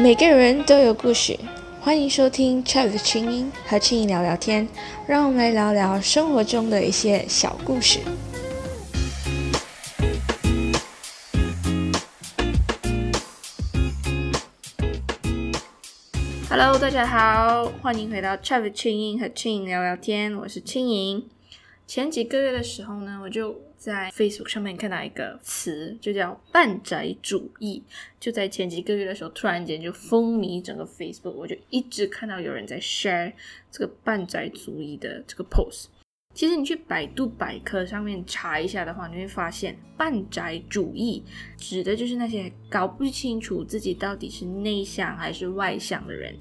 每个人都有故事，欢迎收听 Chat 的清音和青音聊聊天，让我们来聊聊生活中的一些小故事。Hello，大家好，欢迎回到 Chat 的清音和青音聊聊天，我是青音。前几个月的时候呢，我就在 Facebook 上面看到一个词，就叫“半宅主义”。就在前几个月的时候，突然间就风靡整个 Facebook，我就一直看到有人在 share 这个“半宅主义”的这个 post。其实你去百度百科上面查一下的话，你会发现“半宅主义”指的就是那些搞不清楚自己到底是内向还是外向的人。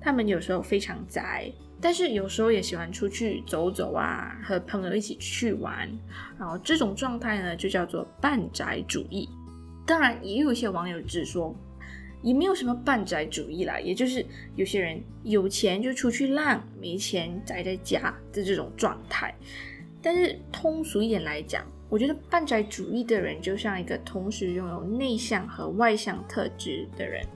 他们有时候非常宅。但是有时候也喜欢出去走走啊，和朋友一起去玩，然后这种状态呢就叫做半宅主义。当然，也有一些网友指说，也没有什么半宅主义啦，也就是有些人有钱就出去浪，没钱宅在家的这种状态。但是通俗一点来讲，我觉得半宅主义的人就像一个同时拥有内向和外向特质的人。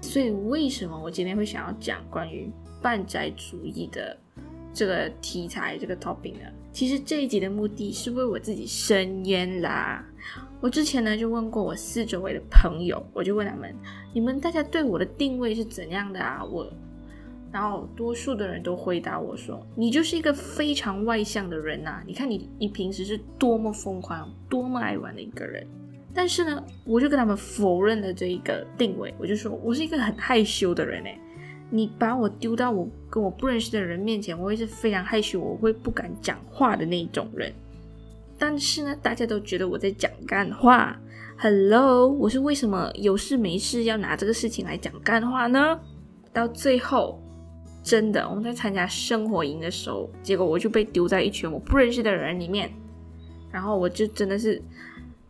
所以为什么我今天会想要讲关于？半宅主义的这个题材，这个 topic 呢，其实这一集的目的是为我自己申冤啦。我之前呢就问过我四周围的朋友，我就问他们，你们大家对我的定位是怎样的啊？我，然后多数的人都回答我说，你就是一个非常外向的人呐。你看你，你平时是多么疯狂、多么爱玩的一个人。但是呢，我就跟他们否认了这一个定位，我就说我是一个很害羞的人哎。你把我丢到我跟我不认识的人面前，我会是非常害羞，我会不敢讲话的那种人。但是呢，大家都觉得我在讲干话。Hello，我是为什么有事没事要拿这个事情来讲干话呢？到最后，真的我们在参加生活营的时候，结果我就被丢在一群我不认识的人里面，然后我就真的是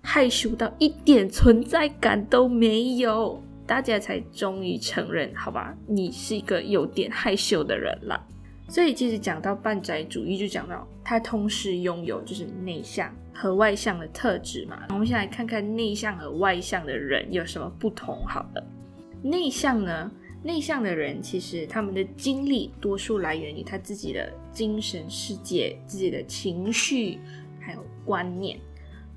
害羞到一点存在感都没有。大家才终于承认，好吧，你是一个有点害羞的人了。所以，其实讲到半宅主义，就讲到他同时拥有就是内向和外向的特质嘛。我们先来看看内向和外向的人有什么不同。好了，内向呢，内向的人其实他们的精力多数来源于他自己的精神世界、自己的情绪还有观念。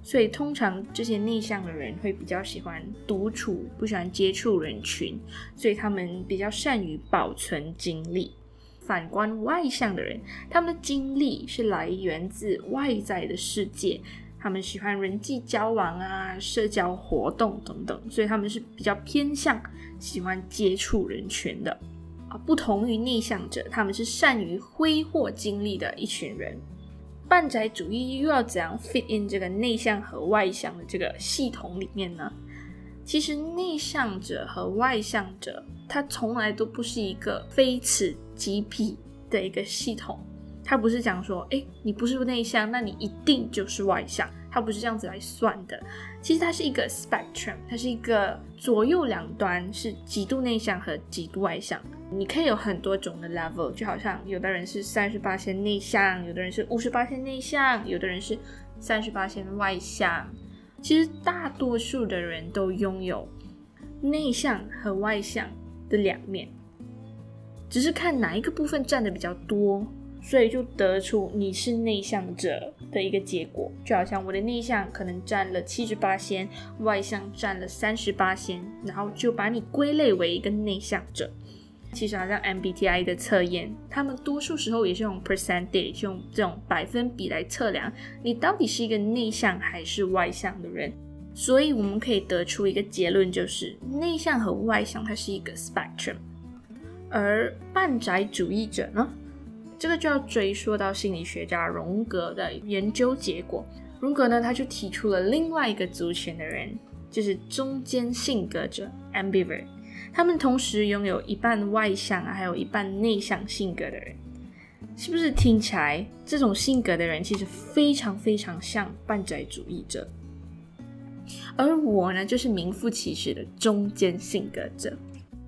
所以，通常这些内向的人会比较喜欢独处，不喜欢接触人群，所以他们比较善于保存精力。反观外向的人，他们的精力是来源自外在的世界，他们喜欢人际交往啊、社交活动等等，所以他们是比较偏向喜欢接触人群的啊。不同于内向者，他们是善于挥霍精力的一群人。半宅主义又要怎样 fit in 这个内向和外向的这个系统里面呢？其实内向者和外向者，它从来都不是一个非此即彼的一个系统。它不是讲说，哎，你不是内向，那你一定就是外向。它不是这样子来算的。其实它是一个 spectrum，它是一个左右两端是极度内向和极度外向。你可以有很多种的 level，就好像有的人是三十八线内向，有的人是五十八线内向，有的人是三十八线外向。其实大多数的人都拥有内向和外向的两面，只是看哪一个部分占的比较多，所以就得出你是内向者的一个结果。就好像我的内向可能占了七十八线，外向占了三十八线，然后就把你归类为一个内向者。其实好像 MBTI 的测验，他们多数时候也是用 percentage，用这种百分比来测量你到底是一个内向还是外向的人。所以我们可以得出一个结论，就是内向和外向它是一个 spectrum。而半宅主义者呢，这个就要追溯到心理学家荣格的研究结果。荣格呢，他就提出了另外一个族群的人，就是中间性格者 ambivert。他们同时拥有一半外向，还有一半内向性格的人，是不是听起来这种性格的人其实非常非常像半宅主义者？而我呢，就是名副其实的中间性格者。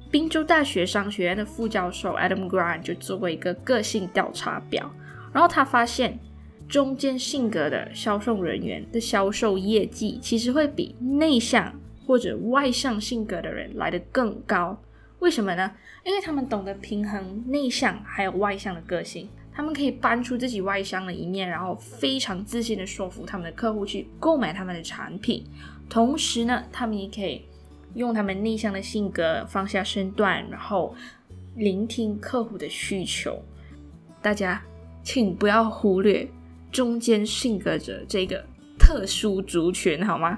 宾州大学商学院的副教授 Adam Grant 就做过一个个性调查表，然后他发现中间性格的销售人员的销售业绩其实会比内向。或者外向性格的人来的更高，为什么呢？因为他们懂得平衡内向还有外向的个性，他们可以搬出自己外向的一面，然后非常自信的说服他们的客户去购买他们的产品。同时呢，他们也可以用他们内向的性格放下身段，然后聆听客户的需求。大家请不要忽略中间性格者这个特殊族群，好吗？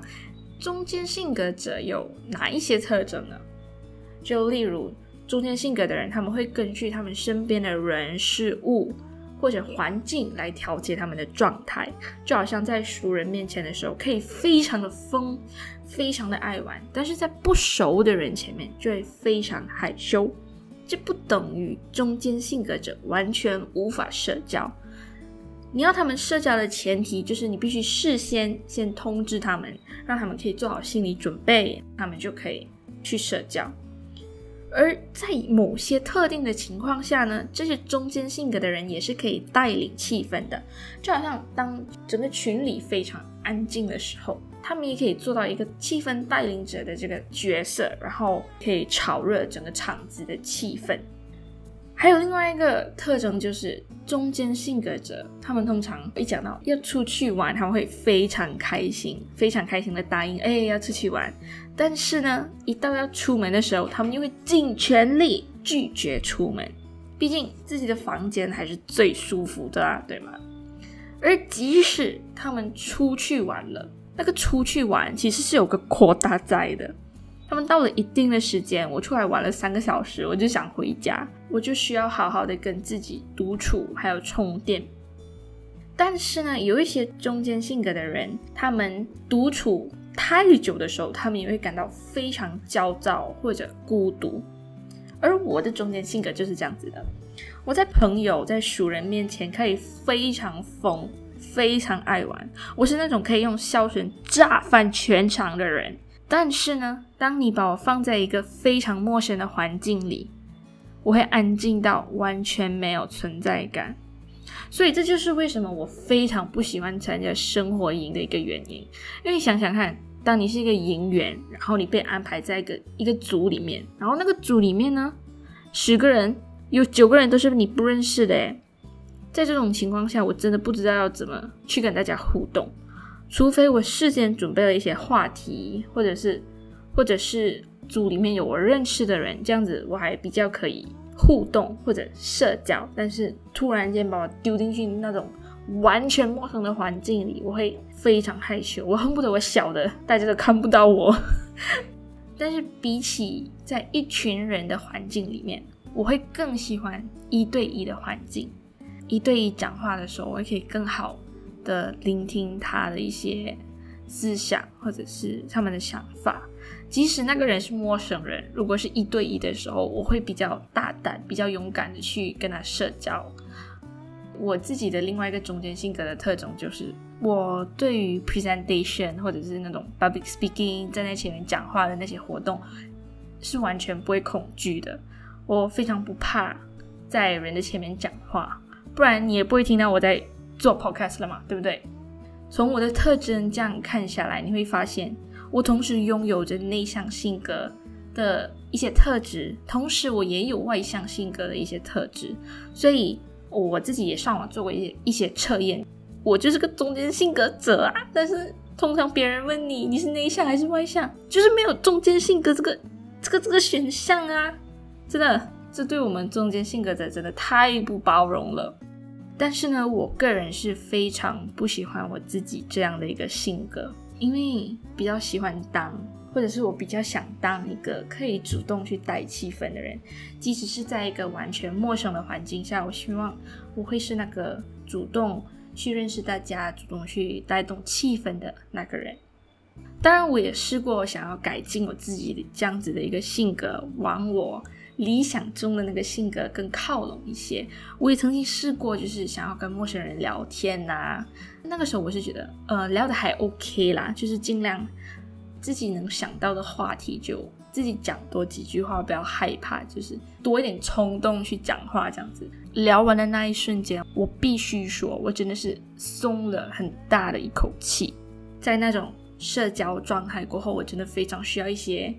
中间性格者有哪一些特征呢？就例如中间性格的人，他们会根据他们身边的人事物或者环境来调节他们的状态，就好像在熟人面前的时候可以非常的疯，非常的爱玩，但是在不熟的人前面就会非常害羞。这不等于中间性格者完全无法社交。你要他们社交的前提就是你必须事先先通知他们，让他们可以做好心理准备，他们就可以去社交。而在某些特定的情况下呢，这些中间性格的人也是可以带领气氛的，就好像当整个群里非常安静的时候，他们也可以做到一个气氛带领者的这个角色，然后可以炒热整个场子的气氛。还有另外一个特征就是中间性格者，他们通常一讲到要出去玩，他们会非常开心，非常开心的答应，哎，要出去玩。但是呢，一到要出门的时候，他们又会尽全力拒绝出门，毕竟自己的房间还是最舒服的啊，对吗？而即使他们出去玩了，那个出去玩其实是有个扩大在的。他们到了一定的时间，我出来玩了三个小时，我就想回家，我就需要好好的跟自己独处，还有充电。但是呢，有一些中间性格的人，他们独处太久的时候，他们也会感到非常焦躁或者孤独。而我的中间性格就是这样子的，我在朋友、在熟人面前可以非常疯，非常爱玩，我是那种可以用笑声炸翻全场的人。但是呢，当你把我放在一个非常陌生的环境里，我会安静到完全没有存在感。所以这就是为什么我非常不喜欢参加生活营的一个原因。因为想想看，当你是一个营员，然后你被安排在一个一个组里面，然后那个组里面呢，十个人有九个人都是你不认识的，诶，在这种情况下，我真的不知道要怎么去跟大家互动。除非我事先准备了一些话题，或者是，或者是组里面有我认识的人，这样子我还比较可以互动或者社交。但是突然间把我丢进去那种完全陌生的环境里，我会非常害羞，我恨不得我小的大家都看不到我。但是比起在一群人的环境里面，我会更喜欢一对一的环境。一对一讲话的时候，我也可以更好。的聆听他的一些思想，或者是他们的想法，即使那个人是陌生人，如果是一对一的时候，我会比较大胆、比较勇敢的去跟他社交。我自己的另外一个中间性格的特征就是，我对于 presentation 或者是那种 public speaking 站在前面讲话的那些活动，是完全不会恐惧的。我非常不怕在人的前面讲话，不然你也不会听到我在。做 podcast 了嘛，对不对？从我的特征这样看下来，你会发现我同时拥有着内向性格的一些特质，同时我也有外向性格的一些特质。所以我自己也上网做过一一些测验，我就是个中间性格者啊。但是通常别人问你你是内向还是外向，就是没有中间性格这个这个这个选项啊！真的，这对我们中间性格者真的太不包容了。但是呢，我个人是非常不喜欢我自己这样的一个性格，因为比较喜欢当，或者是我比较想当一个可以主动去带气氛的人，即使是在一个完全陌生的环境下，我希望我会是那个主动去认识大家、主动去带动气氛的那个人。当然，我也试过想要改进我自己这样子的一个性格，往我。理想中的那个性格更靠拢一些。我也曾经试过，就是想要跟陌生人聊天呐。那个时候我是觉得，呃，聊的还 OK 啦，就是尽量自己能想到的话题就自己讲多几句话，不要害怕，就是多一点冲动去讲话这样子。聊完的那一瞬间，我必须说，我真的是松了很大的一口气。在那种社交状态过后，我真的非常需要一些。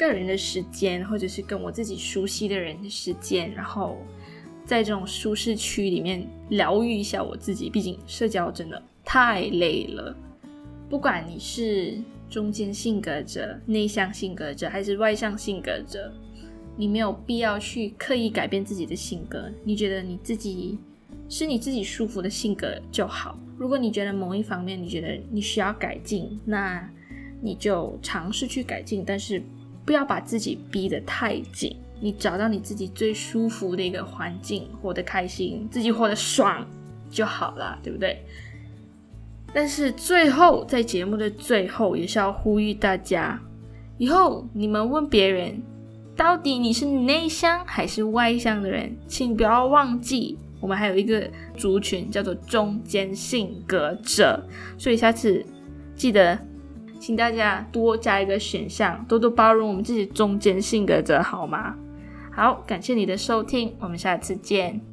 个人的时间，或者是跟我自己熟悉的人的时间，然后在这种舒适区里面疗愈一下我自己。毕竟社交真的太累了，不管你是中间性格者、内向性格者还是外向性格者，你没有必要去刻意改变自己的性格。你觉得你自己是你自己舒服的性格就好。如果你觉得某一方面你觉得你需要改进，那你就尝试去改进，但是不要把自己逼得太紧。你找到你自己最舒服的一个环境，活得开心，自己活得爽就好了，对不对？但是最后，在节目的最后，也是要呼吁大家：以后你们问别人，到底你是内向还是外向的人，请不要忘记，我们还有一个族群叫做中间性格者。所以下次记得。请大家多加一个选项，多多包容我们自己中间性格者，好吗？好，感谢你的收听，我们下次见。